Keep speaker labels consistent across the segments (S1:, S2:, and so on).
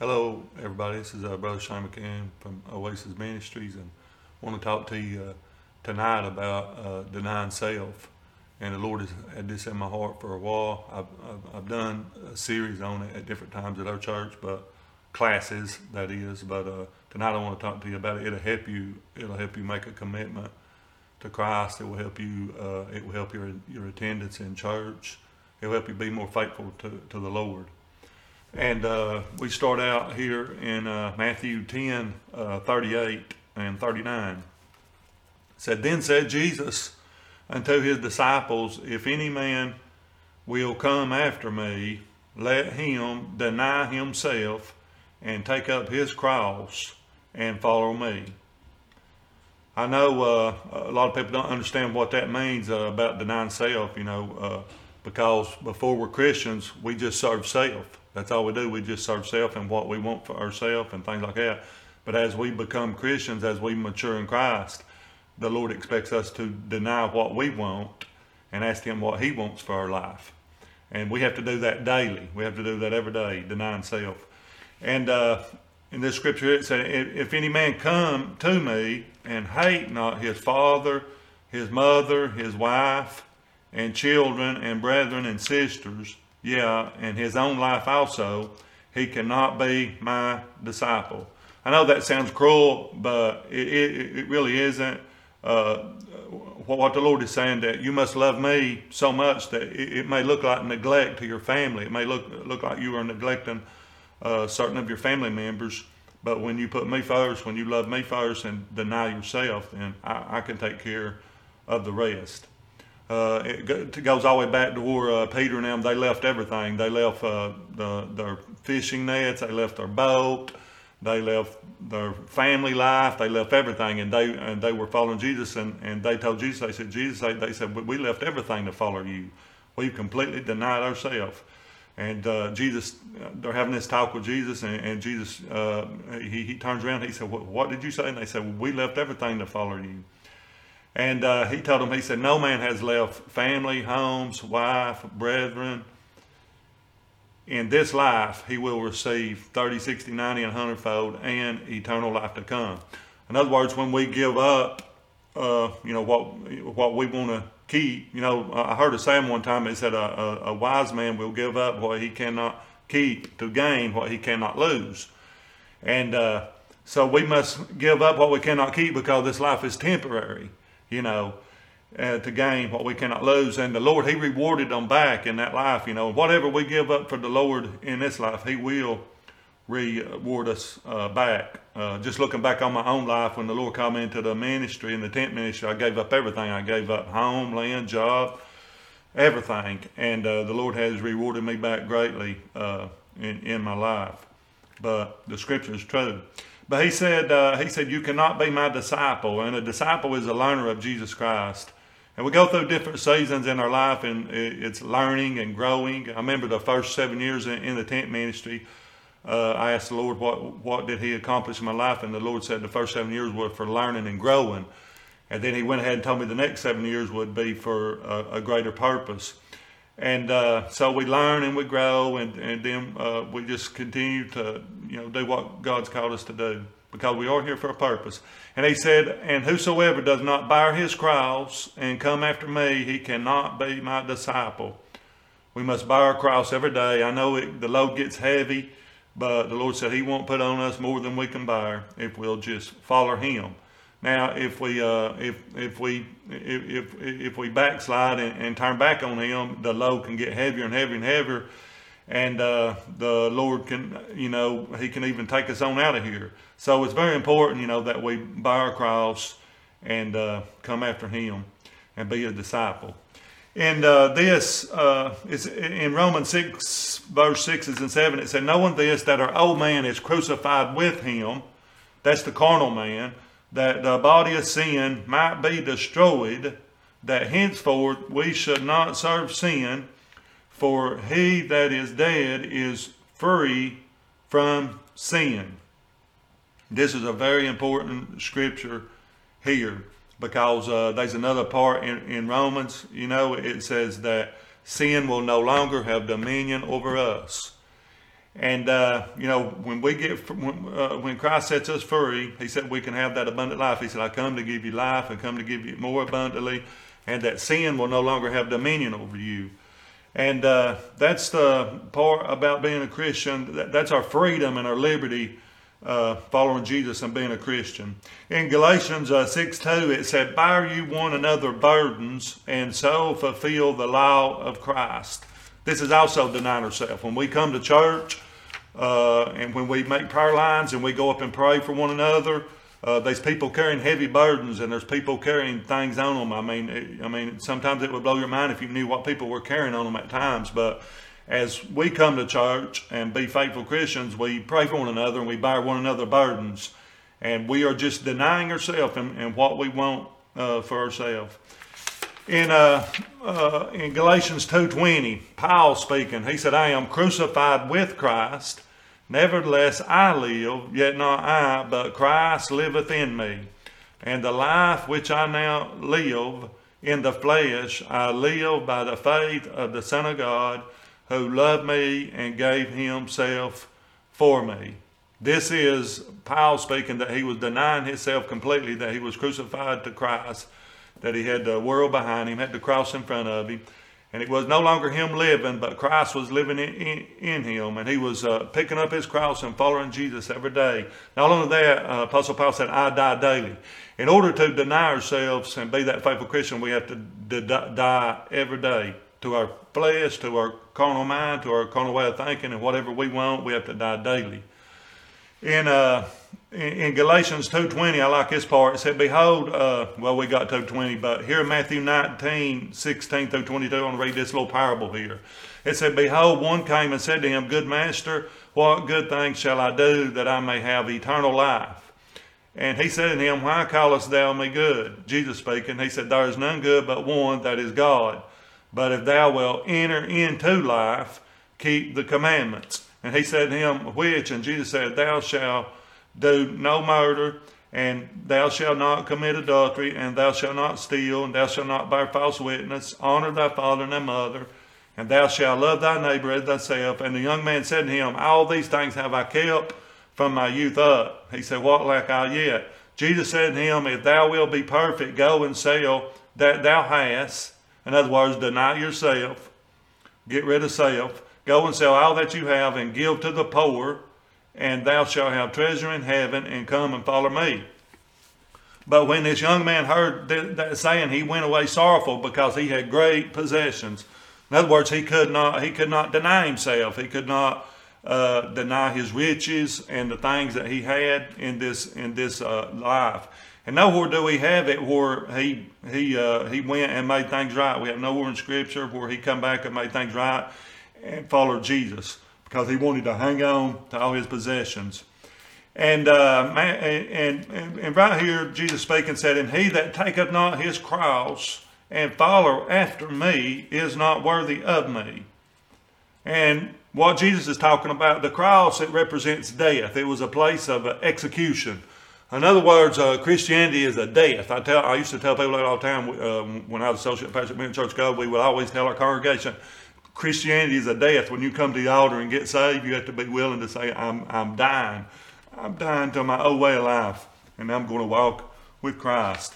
S1: Hello, everybody. This is uh, Brother Shane McCann from Oasis Ministries, and I want to talk to you uh, tonight about uh, denying self. And the Lord has had this in my heart for a while. I've, I've, I've, done a series on it at different times at our church, but classes that is. But uh, tonight I want to talk to you about it. It'll help you. It'll help you make a commitment to Christ. It will help you. Uh, it will help your your attendance in church. It will help you be more faithful to, to the Lord. And uh, we start out here in uh, Matthew 10 uh, 38 and 39. It said, Then said Jesus unto his disciples, If any man will come after me, let him deny himself and take up his cross and follow me. I know uh, a lot of people don't understand what that means uh, about denying self, you know, uh, because before we're Christians, we just serve self that's all we do. We just serve self and what we want for ourselves and things like that. But as we become Christians, as we mature in Christ, the Lord expects us to deny what we want and ask Him what He wants for our life. And we have to do that daily. We have to do that every day, denying self. And uh, in this scripture, it said, If any man come to me and hate not his father, his mother, his wife, and children, and brethren, and sisters, yeah, in his own life also, he cannot be my disciple. I know that sounds cruel, but it, it, it really isn't. Uh, what the Lord is saying that you must love me so much that it, it, may look like neglect to your family. It may look look like you are neglecting uh, certain of your family members. But when you put me first, when you love me first and deny yourself, then I, I can take care of the rest. Uh, it goes all the way back to where uh, Peter and them they left everything. They left uh, the, their fishing nets. They left their boat. They left their family life. They left everything, and they and they were following Jesus. And, and they told Jesus, they said, Jesus, they, they said, we left everything to follow you. We've completely denied ourselves. And uh, Jesus, they're having this talk with Jesus, and, and Jesus, uh, he, he turns around. He said, what, what, did you say? And they said, well, we left everything to follow you. And uh, he told him, he said, No man has left family, homes, wife, brethren. In this life, he will receive 30, 60, 90, and 100 fold and eternal life to come. In other words, when we give up, uh, you know, what, what we want to keep, you know, I heard a saying one time, it said, a, a, a wise man will give up what he cannot keep to gain what he cannot lose. And uh, so we must give up what we cannot keep because this life is temporary you know, uh, to gain what we cannot lose. And the Lord, He rewarded them back in that life. You know, whatever we give up for the Lord in this life, He will reward us uh, back. Uh, just looking back on my own life, when the Lord called me into the ministry, in the tent ministry, I gave up everything. I gave up home, land, job, everything. And uh, the Lord has rewarded me back greatly uh, in, in my life. But the scripture is true. But he said, uh, he said, you cannot be my disciple. And a disciple is a learner of Jesus Christ. And we go through different seasons in our life, and it's learning and growing. I remember the first seven years in, the tent ministry. Uh, I asked the Lord, what, what did He accomplish in my life? And the Lord said the first seven years were for learning and growing. And then He went ahead and told me the next seven years would be for a, a greater purpose. And uh, so we learn and we grow, and, and then uh, we just continue to, you know, do what God's called us to do because we are here for a purpose. And he said, And whosoever does not bear his cross and come after me, he cannot be my disciple. We must bear our cross every day. I know it, the load gets heavy, but the Lord said He won't put on us more than we can bear if we'll just follow Him. Now, if we uh, if if we if if, if we backslide and, and, turn back on Him, the load can get heavier and heavier and heavier, and uh, the Lord can you know He can even take us on out of here. So it's very important, you know, that we bear our cross and uh, come after Him and be a disciple. And uh, this uh, is in Romans 6, verse 6 and 7, it said, Knowing this, that our old man is crucified with him, that's the carnal man, that the body of sin might be destroyed, that henceforth we should not serve sin, for he that is dead is free from sin. This is a very important scripture here because uh, there's another part in, in Romans, you know, it says that sin will no longer have dominion over us. And uh, you know, when we get when, uh, when Christ sets us free, He said we can have that abundant life. He said, "I come to give you life, and come to give you more abundantly, and that sin will no longer have dominion over you." And uh, that's the part about being a Christian. That, that's our freedom and our liberty uh, following Jesus and being a Christian. In Galatians uh, 6 2, it said, Bear you one another burdens, and so fulfill the law of Christ. This is also denying ourselves. When we come to church, uh, and when we make prayer lines and we go up and pray for one another, uh, there's people carrying heavy burdens and there's people carrying things on them. I mean, it, I mean, sometimes it would blow your mind if you knew what people were carrying on them at times. But as we come to church and be faithful Christians, we pray for one another and we bear one another burdens, and we are just denying ourselves and, and what we want uh, for ourselves. In uh, uh, in Galatians two twenty, Paul speaking, he said, "I am crucified with Christ." Nevertheless, I live, yet not I, but Christ liveth in me. And the life which I now live in the flesh, I live by the faith of the Son of God, who loved me and gave himself for me. This is Paul speaking that he was denying himself completely, that he was crucified to Christ, that he had the world behind him, had the cross in front of him, and it was no longer him living, but Christ was living in, in, in him. And he was uh, picking up his cross and following Jesus every day. Not only that, uh, Apostle Paul said, I die daily. In order to deny ourselves and be that faithful Christian, we have to d- die every day to our flesh, to our carnal mind, to our carnal way of thinking, and whatever we want, we have to die daily. In uh, in Galatians 2.20, I like this part. It said, Behold, uh, well, we got 2.20, but here in Matthew 19, 16 through 22, I want to read this little parable here. It said, Behold, one came and said to him, Good master, what good things shall I do that I may have eternal life? And he said to him, Why callest thou me good? Jesus speaking, he said, There is none good but one, that is God. But if thou wilt enter into life, keep the commandments. And he said to him, Which? And Jesus said, Thou shalt do no murder, and thou shalt not commit adultery, and thou shalt not steal, and thou shalt not bear false witness. Honor thy father and thy mother, and thou shalt love thy neighbor as thyself. And the young man said to him, All these things have I kept from my youth up. He said, What lack I yet? Jesus said to him, If thou wilt be perfect, go and sell that thou hast. In other words, deny yourself, get rid of self, go and sell all that you have and give to the poor and thou shalt have treasure in heaven, and come and follow me. But when this young man heard that saying, he went away sorrowful because he had great possessions. In other words, he could not he could not deny himself. He could not uh, deny his riches and the things that he had in this in this uh, life. And nowhere do we have it where he he uh, he went and made things right. We have nowhere in Scripture where he come back and made things right and followed Jesus because he wanted to hang on to all his possessions. And, uh, and, and, and right here, Jesus speaking said, And he that taketh not his cross and follow after me is not worthy of me. And what Jesus is talking about, the cross, it represents death. It was a place of execution. In other words, uh, Christianity is a death. I tell, I used to tell people that all the time uh, when I was associate pastor at Church God. We would always tell our congregation, Christianity is a death. When you come to the altar and get saved, you have to be willing to say, I'm, I'm dying. I'm dying to my old way of life, and I'm going to walk with Christ.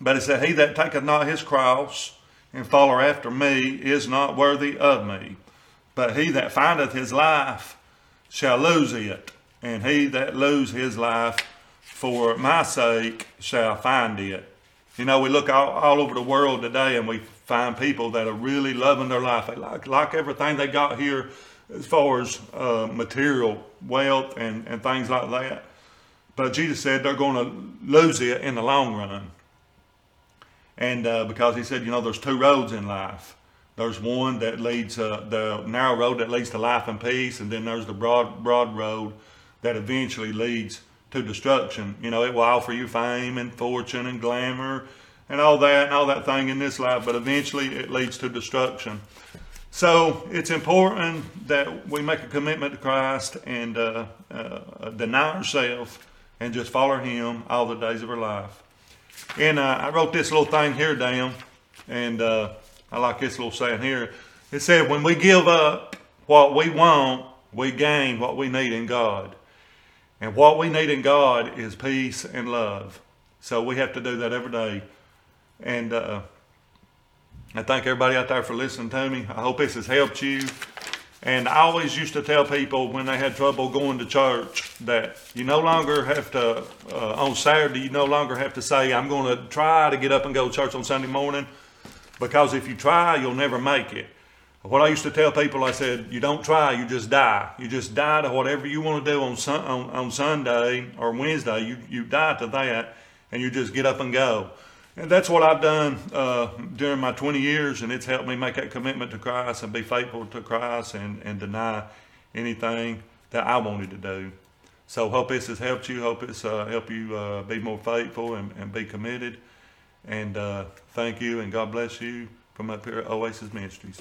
S1: But it said, He that taketh not his cross and follow after me is not worthy of me. But he that findeth his life shall lose it, and he that lose his life for my sake shall find it. You know, we look all, all over the world today and we find people that are really loving their life. They like, like everything they got here as far as uh, material wealth and, and things like that. But Jesus said they're going to lose it in the long run. And uh, because he said, you know, there's two roads in life. There's one that leads, uh, the narrow road that leads to life and peace, and then there's the broad, broad road that eventually leads to destruction. You know, it will offer you fame and fortune and glamour and all that and all that thing in this life, but eventually it leads to destruction. So it's important that we make a commitment to Christ and uh, uh, deny ourselves and just follow Him all the days of our life. And uh, I wrote this little thing here down, and uh, I like this little saying here. It said, When we give up what we want, we gain what we need in God. And what we need in God is peace and love. So we have to do that every day. And uh, I thank everybody out there for listening to me. I hope this has helped you. And I always used to tell people when they had trouble going to church that you no longer have to, uh, on Saturday, you no longer have to say, I'm going to try to get up and go to church on Sunday morning. Because if you try, you'll never make it. What I used to tell people, I said, you don't try, you just die. You just die to whatever you want to do on, on, on Sunday or Wednesday. You, you die to that and you just get up and go. And that's what I've done uh, during my 20 years, and it's helped me make that commitment to Christ and be faithful to Christ and, and deny anything that I wanted to do. So hope this has helped you. Hope it's uh, helped you uh, be more faithful and, and be committed. And uh, thank you, and God bless you from up here at Oasis Ministries.